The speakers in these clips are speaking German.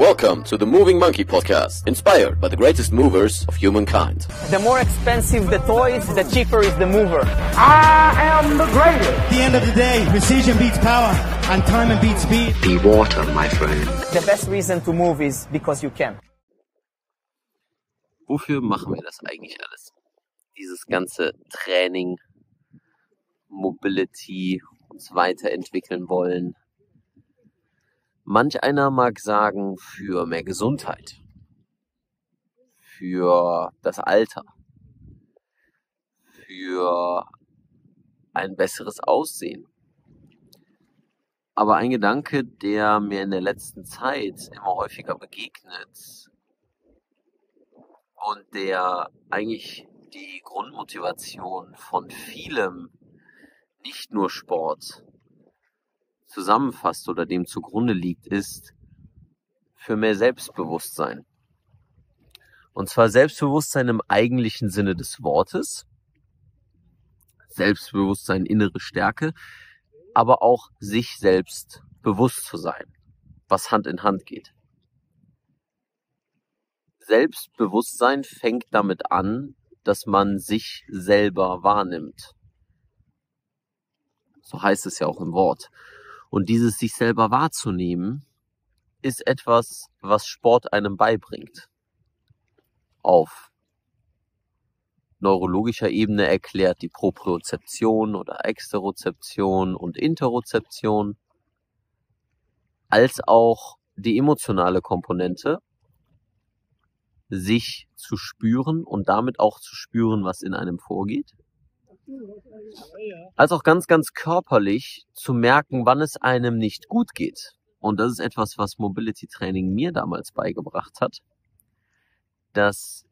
Welcome to the Moving Monkey Podcast, inspired by the greatest movers of humankind. The more expensive the toys, the cheaper is the mover. I am the greatest. At the end of the day, precision beats power, and time beats speed. Be water, my friend. The best reason to move is because you can. Wofür machen wir das eigentlich alles? Dieses ganze Training, Mobility, uns weiterentwickeln wollen. Manch einer mag sagen, für mehr Gesundheit, für das Alter, für ein besseres Aussehen. Aber ein Gedanke, der mir in der letzten Zeit immer häufiger begegnet und der eigentlich die Grundmotivation von vielem, nicht nur Sport, zusammenfasst oder dem zugrunde liegt, ist für mehr Selbstbewusstsein. Und zwar Selbstbewusstsein im eigentlichen Sinne des Wortes, Selbstbewusstsein, innere Stärke, aber auch sich selbst bewusst zu sein, was Hand in Hand geht. Selbstbewusstsein fängt damit an, dass man sich selber wahrnimmt. So heißt es ja auch im Wort. Und dieses sich selber wahrzunehmen, ist etwas, was Sport einem beibringt. Auf neurologischer Ebene erklärt die Propriozeption oder Exterozeption und Interozeption, als auch die emotionale Komponente, sich zu spüren und damit auch zu spüren, was in einem vorgeht als auch ganz, ganz körperlich zu merken, wann es einem nicht gut geht. Und das ist etwas, was Mobility Training mir damals beigebracht hat, dass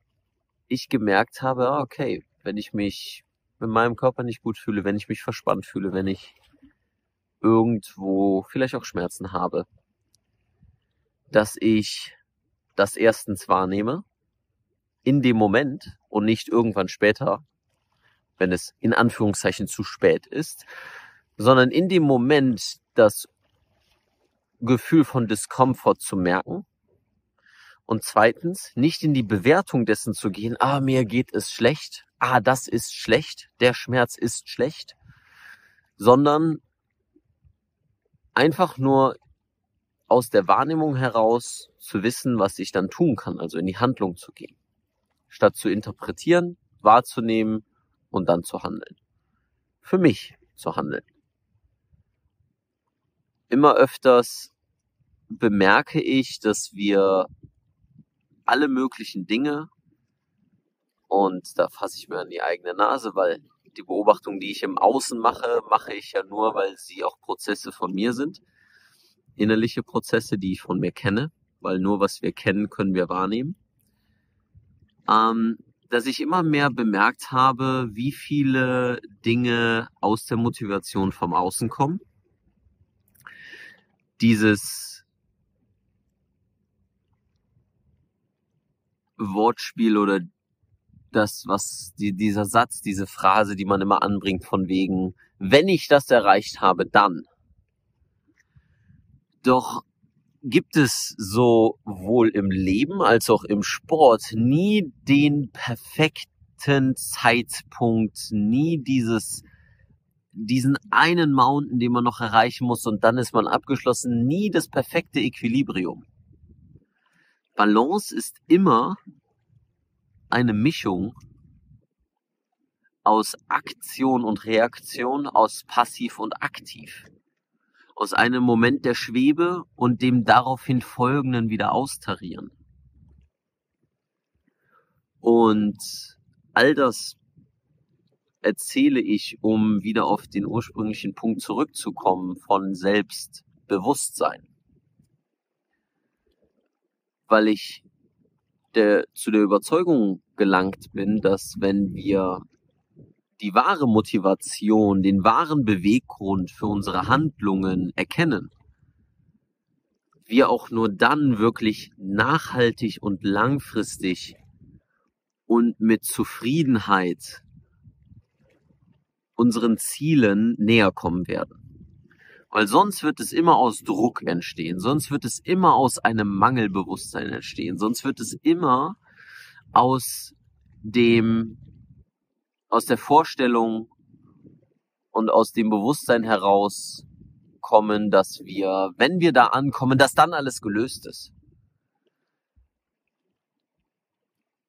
ich gemerkt habe, ah, okay, wenn ich mich mit meinem Körper nicht gut fühle, wenn ich mich verspannt fühle, wenn ich irgendwo vielleicht auch Schmerzen habe, dass ich das erstens wahrnehme, in dem Moment und nicht irgendwann später, wenn es in Anführungszeichen zu spät ist, sondern in dem Moment das Gefühl von Diskomfort zu merken und zweitens nicht in die Bewertung dessen zu gehen, ah, mir geht es schlecht, ah, das ist schlecht, der Schmerz ist schlecht, sondern einfach nur aus der Wahrnehmung heraus zu wissen, was ich dann tun kann, also in die Handlung zu gehen. Statt zu interpretieren, wahrzunehmen und dann zu handeln. Für mich zu handeln. Immer öfters bemerke ich, dass wir alle möglichen Dinge, und da fasse ich mir an die eigene Nase, weil die Beobachtung, die ich im Außen mache, mache ich ja nur, weil sie auch Prozesse von mir sind. Innerliche Prozesse, die ich von mir kenne, weil nur was wir kennen, können wir wahrnehmen. Ähm, dass ich immer mehr bemerkt habe, wie viele Dinge aus der Motivation vom Außen kommen. Dieses Wortspiel oder das, was die, dieser Satz, diese Phrase, die man immer anbringt von wegen, wenn ich das erreicht habe, dann. Doch gibt es sowohl im Leben als auch im Sport nie den perfekten Zeitpunkt, nie dieses diesen einen Mountain, den man noch erreichen muss und dann ist man abgeschlossen, nie das perfekte Equilibrium. Balance ist immer eine Mischung aus Aktion und Reaktion, aus passiv und aktiv aus einem Moment der Schwebe und dem daraufhin folgenden wieder austarieren. Und all das erzähle ich, um wieder auf den ursprünglichen Punkt zurückzukommen von Selbstbewusstsein. Weil ich der, zu der Überzeugung gelangt bin, dass wenn wir die wahre Motivation, den wahren Beweggrund für unsere Handlungen erkennen, wir auch nur dann wirklich nachhaltig und langfristig und mit Zufriedenheit unseren Zielen näher kommen werden. Weil sonst wird es immer aus Druck entstehen, sonst wird es immer aus einem Mangelbewusstsein entstehen, sonst wird es immer aus dem, aus der Vorstellung und aus dem Bewusstsein heraus kommen, dass wir, wenn wir da ankommen, dass dann alles gelöst ist.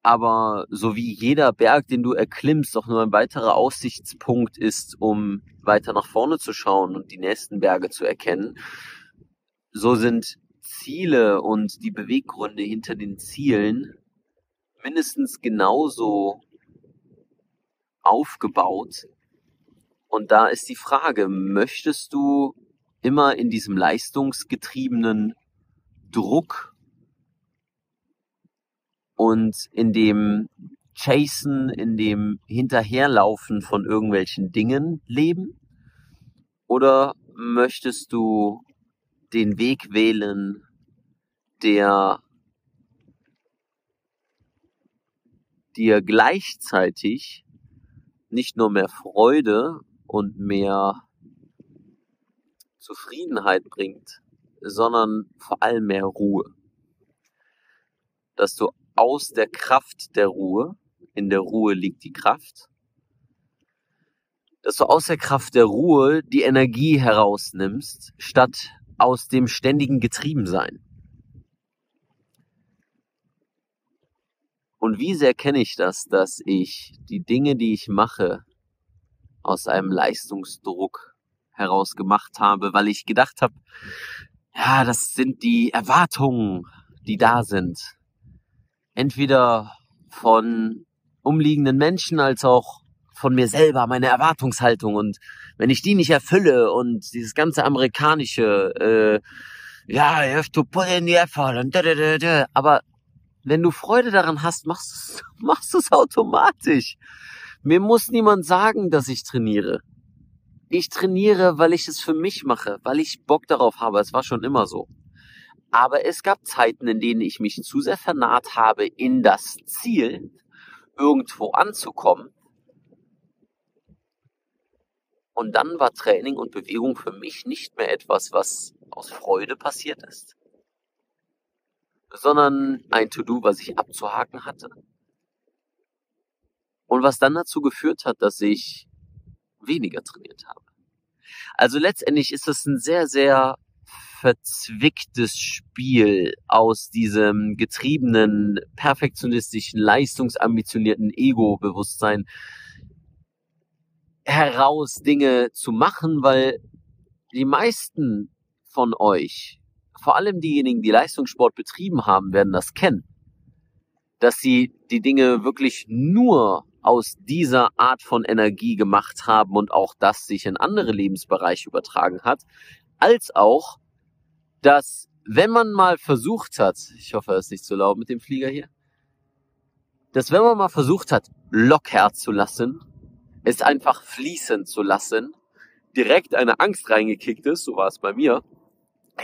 aber so wie jeder Berg, den du erklimmst, doch nur ein weiterer Aussichtspunkt ist, um weiter nach vorne zu schauen und die nächsten Berge zu erkennen, so sind Ziele und die Beweggründe hinter den Zielen mindestens genauso aufgebaut. Und da ist die Frage, möchtest du immer in diesem leistungsgetriebenen Druck und in dem Chasen, in dem Hinterherlaufen von irgendwelchen Dingen leben? Oder möchtest du den Weg wählen, der dir gleichzeitig nicht nur mehr Freude und mehr Zufriedenheit bringt, sondern vor allem mehr Ruhe. Dass du aus der Kraft der Ruhe, in der Ruhe liegt die Kraft, dass du aus der Kraft der Ruhe die Energie herausnimmst, statt aus dem ständigen Getriebensein. Und wie sehr kenne ich das, dass ich die Dinge, die ich mache, aus einem Leistungsdruck heraus gemacht habe, weil ich gedacht habe, ja, das sind die Erwartungen, die da sind entweder von umliegenden Menschen als auch von mir selber, meine Erwartungshaltung. Und wenn ich die nicht erfülle und dieses ganze amerikanische, äh, ja, you have to put in the effort und da, da, da, da. aber wenn du Freude daran hast, machst du es machst du's automatisch. Mir muss niemand sagen, dass ich trainiere. Ich trainiere, weil ich es für mich mache, weil ich Bock darauf habe. Es war schon immer so. Aber es gab Zeiten, in denen ich mich zu sehr vernaht habe in das Ziel, irgendwo anzukommen. Und dann war Training und Bewegung für mich nicht mehr etwas, was aus Freude passiert ist, sondern ein To-Do, was ich abzuhaken hatte. Und was dann dazu geführt hat, dass ich weniger trainiert habe. Also letztendlich ist es ein sehr, sehr verzwicktes Spiel aus diesem getriebenen, perfektionistischen, leistungsambitionierten Ego-Bewusstsein heraus Dinge zu machen, weil die meisten von euch, vor allem diejenigen, die Leistungssport betrieben haben, werden das kennen, dass sie die Dinge wirklich nur aus dieser Art von Energie gemacht haben und auch das sich in andere Lebensbereiche übertragen hat, als auch dass wenn man mal versucht hat, ich hoffe, es ist nicht zu laut mit dem Flieger hier, dass wenn man mal versucht hat, locker zu lassen, es einfach fließen zu lassen, direkt eine Angst reingekickt ist, so war es bei mir.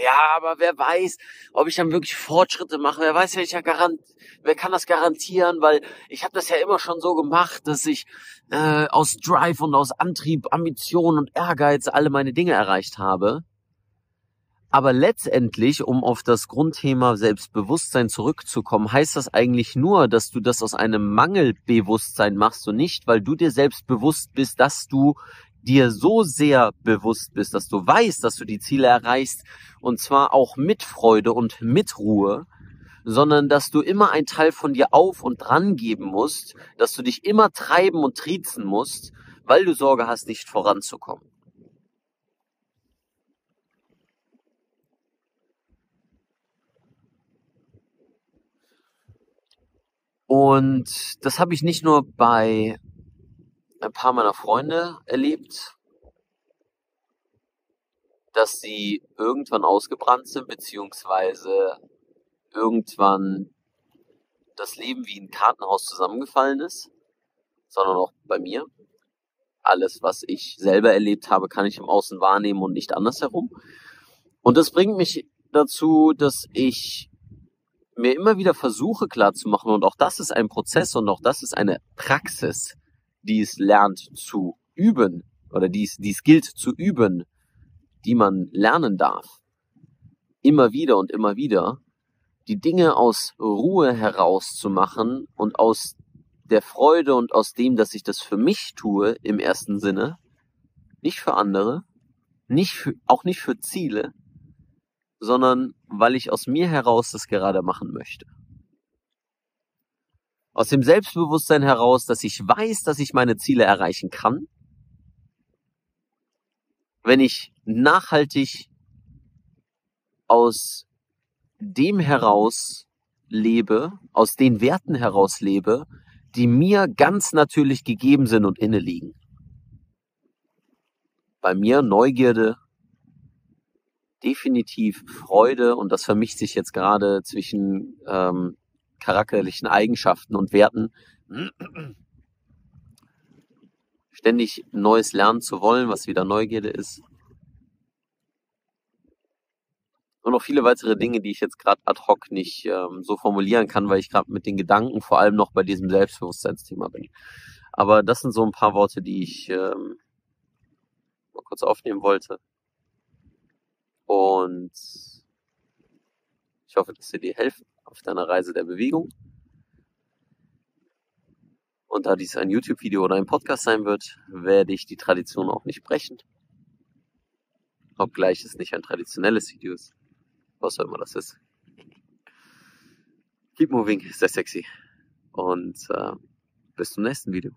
Ja, aber wer weiß, ob ich dann wirklich Fortschritte mache, wer weiß, welcher Garant, wer kann das garantieren, weil ich habe das ja immer schon so gemacht, dass ich äh, aus Drive und aus Antrieb, Ambition und Ehrgeiz alle meine Dinge erreicht habe. Aber letztendlich, um auf das Grundthema Selbstbewusstsein zurückzukommen, heißt das eigentlich nur, dass du das aus einem Mangelbewusstsein machst und nicht, weil du dir selbst bewusst bist, dass du dir so sehr bewusst bist, dass du weißt, dass du die Ziele erreichst und zwar auch mit Freude und mit Ruhe, sondern dass du immer ein Teil von dir auf und dran geben musst, dass du dich immer treiben und triezen musst, weil du Sorge hast, nicht voranzukommen. Und das habe ich nicht nur bei ein paar meiner Freunde erlebt, dass sie irgendwann ausgebrannt sind, beziehungsweise irgendwann das Leben wie ein Kartenhaus zusammengefallen ist, sondern auch bei mir. Alles, was ich selber erlebt habe, kann ich im Außen wahrnehmen und nicht andersherum. Und das bringt mich dazu, dass ich mir immer wieder versuche klarzumachen, und auch das ist ein Prozess und auch das ist eine Praxis, die es lernt zu üben oder die es, die es gilt zu üben, die man lernen darf, immer wieder und immer wieder, die Dinge aus Ruhe herauszumachen und aus der Freude und aus dem, dass ich das für mich tue im ersten Sinne, nicht für andere, nicht für, auch nicht für Ziele, sondern weil ich aus mir heraus das gerade machen möchte. Aus dem Selbstbewusstsein heraus, dass ich weiß, dass ich meine Ziele erreichen kann, wenn ich nachhaltig aus dem heraus lebe, aus den Werten heraus lebe, die mir ganz natürlich gegeben sind und inne liegen. Bei mir Neugierde, definitiv Freude und das vermischt sich jetzt gerade zwischen ähm, charakterlichen Eigenschaften und Werten. Ständig Neues lernen zu wollen, was wieder Neugierde ist. und noch viele weitere Dinge, die ich jetzt gerade ad hoc nicht ähm, so formulieren kann, weil ich gerade mit den Gedanken vor allem noch bei diesem Selbstbewusstseinsthema bin. Aber das sind so ein paar Worte, die ich ähm, mal kurz aufnehmen wollte. Und ich hoffe, dass sie dir helfen auf deiner Reise der Bewegung. Und da dies ein YouTube-Video oder ein Podcast sein wird, werde ich die Tradition auch nicht brechen. Obgleich es nicht ein traditionelles Video ist was auch immer das ist. Keep moving, sehr sexy. Und äh, bis zum nächsten Video.